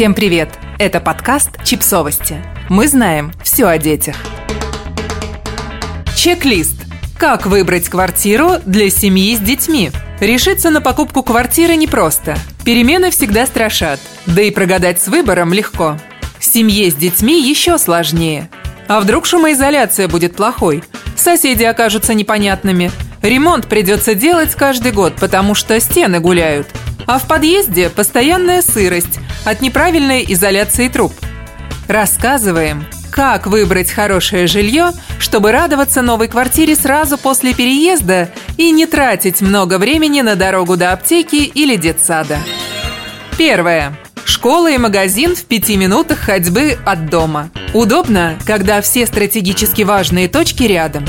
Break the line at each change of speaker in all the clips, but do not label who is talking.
Всем привет! Это подкаст «Чипсовости». Мы знаем все о детях. Чек-лист. Как выбрать квартиру для семьи с детьми? Решиться на покупку квартиры непросто. Перемены всегда страшат. Да и прогадать с выбором легко. Семье с детьми еще сложнее. А вдруг шумоизоляция будет плохой? Соседи окажутся непонятными. Ремонт придется делать каждый год, потому что стены гуляют. А в подъезде постоянная сырость от неправильной изоляции труб. Рассказываем, как выбрать хорошее жилье, чтобы радоваться новой квартире сразу после переезда и не тратить много времени на дорогу до аптеки или детсада. Первое. Школа и магазин в пяти минутах ходьбы от дома. Удобно, когда все стратегически важные точки рядом.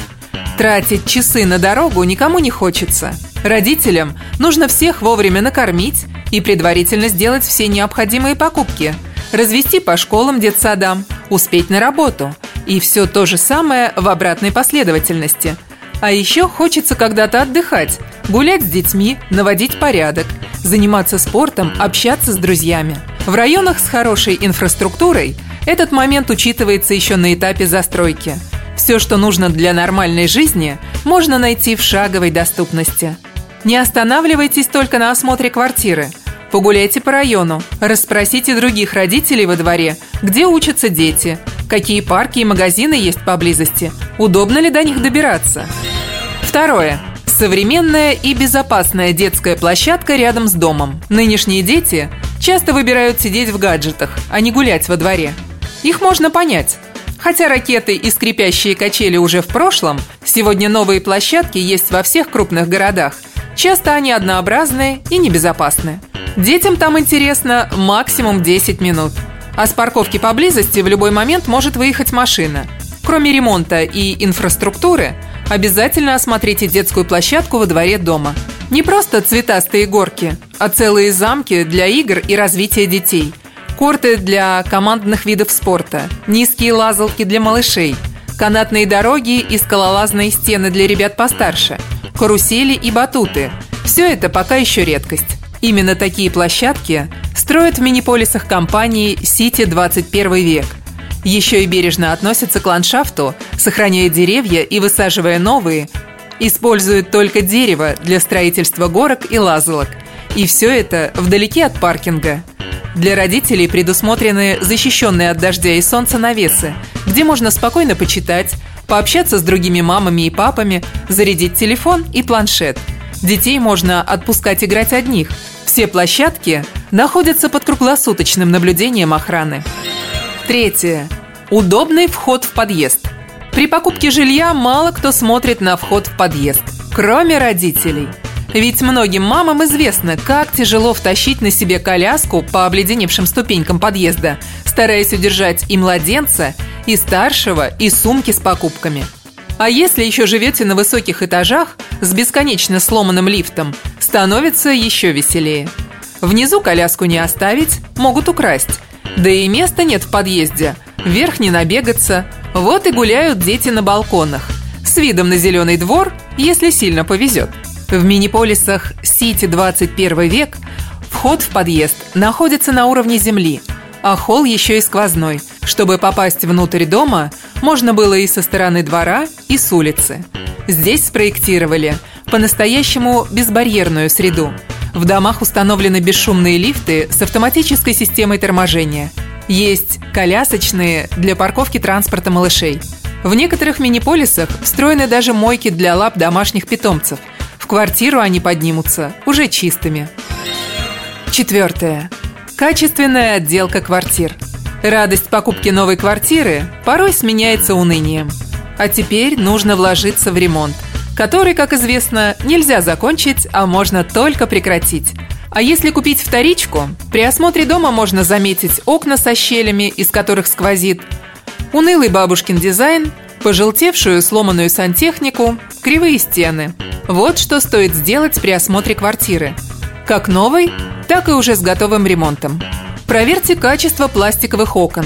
Тратить часы на дорогу никому не хочется. Родителям нужно всех вовремя накормить и предварительно сделать все необходимые покупки, развести по школам детсадам, успеть на работу. И все то же самое в обратной последовательности. А еще хочется когда-то отдыхать, гулять с детьми, наводить порядок, заниматься спортом, общаться с друзьями. В районах с хорошей инфраструктурой этот момент учитывается еще на этапе застройки. Все, что нужно для нормальной жизни, можно найти в шаговой доступности. Не останавливайтесь только на осмотре квартиры. Погуляйте по району, расспросите других родителей во дворе, где учатся дети, какие парки и магазины есть поблизости, удобно ли до них добираться. Второе. Современная и безопасная детская площадка рядом с домом. Нынешние дети часто выбирают сидеть в гаджетах, а не гулять во дворе. Их можно понять. Хотя ракеты и скрипящие качели уже в прошлом, сегодня новые площадки есть во всех крупных городах. Часто они однообразные и небезопасные. Детям там интересно максимум 10 минут. А с парковки поблизости в любой момент может выехать машина. Кроме ремонта и инфраструктуры, обязательно осмотрите детскую площадку во дворе дома. Не просто цветастые горки, а целые замки для игр и развития детей. Корты для командных видов спорта, низкие лазалки для малышей, канатные дороги и скалолазные стены для ребят постарше, карусели и батуты. Все это пока еще редкость. Именно такие площадки строят в мини-полисах компании «Сити 21 век». Еще и бережно относятся к ландшафту, сохраняя деревья и высаживая новые, используют только дерево для строительства горок и лазалок. И все это вдалеке от паркинга. Для родителей предусмотрены защищенные от дождя и солнца навесы, где можно спокойно почитать, пообщаться с другими мамами и папами, зарядить телефон и планшет. Детей можно отпускать играть одних – все площадки находятся под круглосуточным наблюдением охраны. Третье. Удобный вход в подъезд. При покупке жилья мало кто смотрит на вход в подъезд, кроме родителей. Ведь многим мамам известно, как тяжело втащить на себе коляску по обледеневшим ступенькам подъезда, стараясь удержать и младенца, и старшего, и сумки с покупками. А если еще живете на высоких этажах с бесконечно сломанным лифтом, становится еще веселее. Внизу коляску не оставить, могут украсть. Да и места нет в подъезде, вверх не набегаться. Вот и гуляют дети на балконах. С видом на зеленый двор, если сильно повезет. В мини-полисах «Сити 21 век» вход в подъезд находится на уровне земли, а холл еще и сквозной. Чтобы попасть внутрь дома, можно было и со стороны двора, и с улицы. Здесь спроектировали – по-настоящему безбарьерную среду. В домах установлены бесшумные лифты с автоматической системой торможения. Есть колясочные для парковки транспорта малышей. В некоторых мини-полисах встроены даже мойки для лап домашних питомцев. В квартиру они поднимутся уже чистыми. Четвертое. Качественная отделка квартир. Радость покупки новой квартиры порой сменяется унынием. А теперь нужно вложиться в ремонт – который, как известно, нельзя закончить, а можно только прекратить. А если купить вторичку, при осмотре дома можно заметить окна со щелями, из которых сквозит, унылый бабушкин дизайн, пожелтевшую сломанную сантехнику, кривые стены. Вот что стоит сделать при осмотре квартиры. Как новой, так и уже с готовым ремонтом. Проверьте качество пластиковых окон.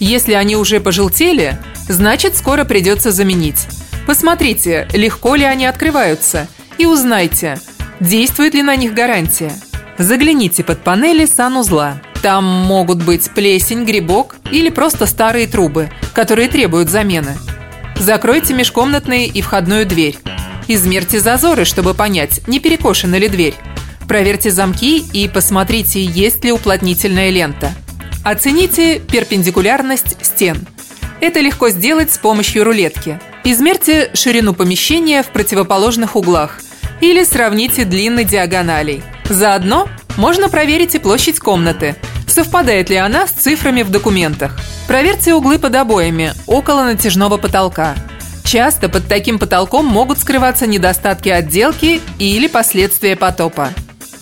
Если они уже пожелтели, значит скоро придется заменить. Посмотрите, легко ли они открываются, и узнайте, действует ли на них гарантия. Загляните под панели санузла. Там могут быть плесень, грибок или просто старые трубы, которые требуют замены. Закройте межкомнатные и входную дверь. Измерьте зазоры, чтобы понять, не перекошена ли дверь. Проверьте замки и посмотрите, есть ли уплотнительная лента. Оцените перпендикулярность стен. Это легко сделать с помощью рулетки. Измерьте ширину помещения в противоположных углах или сравните длины диагоналей. Заодно можно проверить и площадь комнаты. Совпадает ли она с цифрами в документах? Проверьте углы под обоями, около натяжного потолка. Часто под таким потолком могут скрываться недостатки отделки или последствия потопа.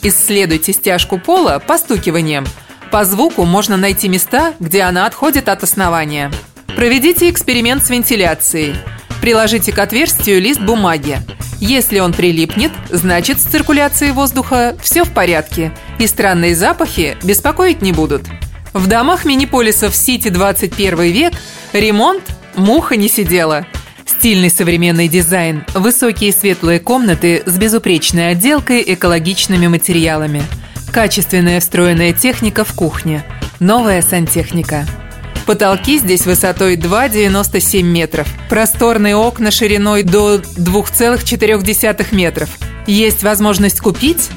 Исследуйте стяжку пола постукиванием. По звуку можно найти места, где она отходит от основания. Проведите эксперимент с вентиляцией. Приложите к отверстию лист бумаги. Если он прилипнет, значит с циркуляцией воздуха все в порядке, и странные запахи беспокоить не будут. В домах мини-полисов Сити 21 век ремонт муха не сидела. Стильный современный дизайн, высокие светлые комнаты с безупречной отделкой экологичными материалами, качественная встроенная техника в кухне, новая сантехника – Потолки здесь высотой 2,97 метров. Просторные окна шириной до 2,4 метров. Есть возможность купить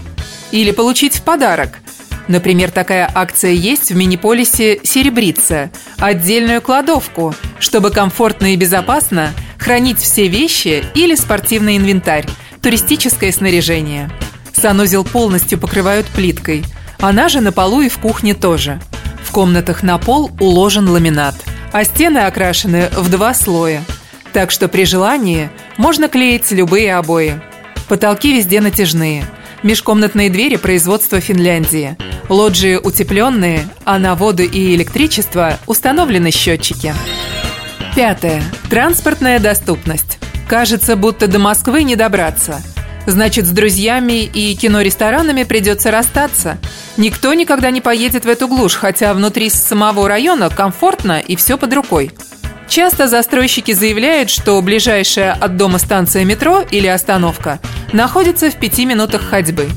или получить в подарок. Например, такая акция есть в мини-полисе «Серебрица» – отдельную кладовку, чтобы комфортно и безопасно хранить все вещи или спортивный инвентарь, туристическое снаряжение. Санузел полностью покрывают плиткой. Она же на полу и в кухне тоже – комнатах на пол уложен ламинат, а стены окрашены в два слоя. Так что при желании можно клеить любые обои. Потолки везде натяжные. Межкомнатные двери производства Финляндии. Лоджии утепленные, а на воду и электричество установлены счетчики. Пятое. Транспортная доступность. Кажется, будто до Москвы не добраться – Значит, с друзьями и кино-ресторанами придется расстаться. Никто никогда не поедет в эту глушь, хотя внутри самого района комфортно и все под рукой. Часто застройщики заявляют, что ближайшая от дома станция метро или остановка находится в пяти минутах ходьбы.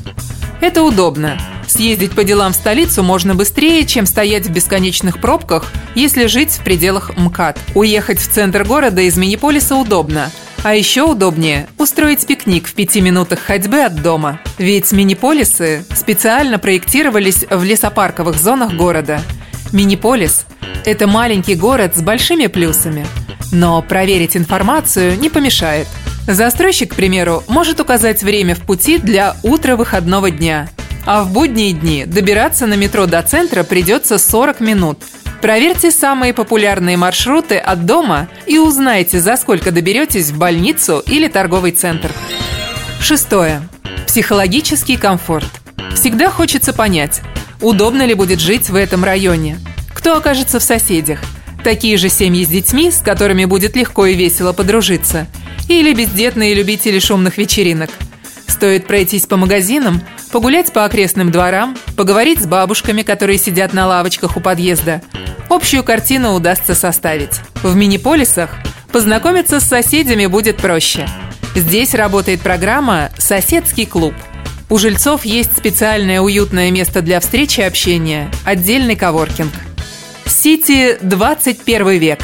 Это удобно. Съездить по делам в столицу можно быстрее, чем стоять в бесконечных пробках, если жить в пределах МКАД. Уехать в центр города из Миниполиса удобно – а еще удобнее устроить пикник в пяти минутах ходьбы от дома. Ведь мини-полисы специально проектировались в лесопарковых зонах города. Мини-полис – это маленький город с большими плюсами. Но проверить информацию не помешает. Застройщик, к примеру, может указать время в пути для утра выходного дня. А в будние дни добираться на метро до центра придется 40 минут – Проверьте самые популярные маршруты от дома и узнайте, за сколько доберетесь в больницу или торговый центр. Шестое. Психологический комфорт. Всегда хочется понять, удобно ли будет жить в этом районе, кто окажется в соседях, такие же семьи с детьми, с которыми будет легко и весело подружиться, или бездетные любители шумных вечеринок. Стоит пройтись по магазинам, погулять по окрестным дворам, поговорить с бабушками, которые сидят на лавочках у подъезда – Общую картину удастся составить. В мини-полисах познакомиться с соседями будет проще. Здесь работает программа «Соседский клуб». У жильцов есть специальное уютное место для встречи и общения, отдельный коворкинг. Сити 21 век.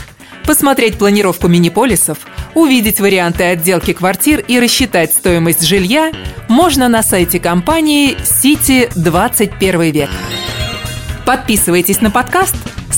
Посмотреть планировку мини-полисов, увидеть варианты отделки квартир и рассчитать стоимость жилья можно на сайте компании Сити 21 век. Подписывайтесь на подкаст –